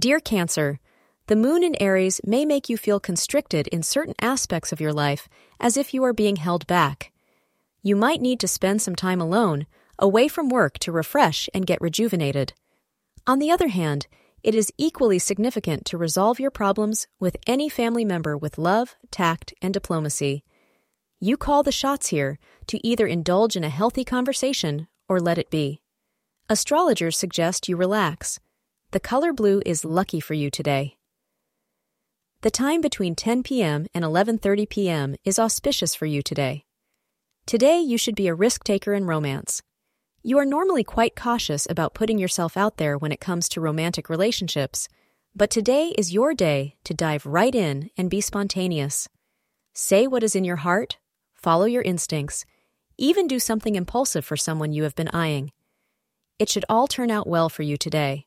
Dear Cancer, the moon in Aries may make you feel constricted in certain aspects of your life as if you are being held back. You might need to spend some time alone, away from work to refresh and get rejuvenated. On the other hand, it is equally significant to resolve your problems with any family member with love, tact, and diplomacy. You call the shots here to either indulge in a healthy conversation or let it be. Astrologers suggest you relax. The color blue is lucky for you today. The time between 10 p.m. and 11:30 p.m. is auspicious for you today. Today you should be a risk taker in romance. You are normally quite cautious about putting yourself out there when it comes to romantic relationships, but today is your day to dive right in and be spontaneous. Say what is in your heart, follow your instincts, even do something impulsive for someone you have been eyeing. It should all turn out well for you today.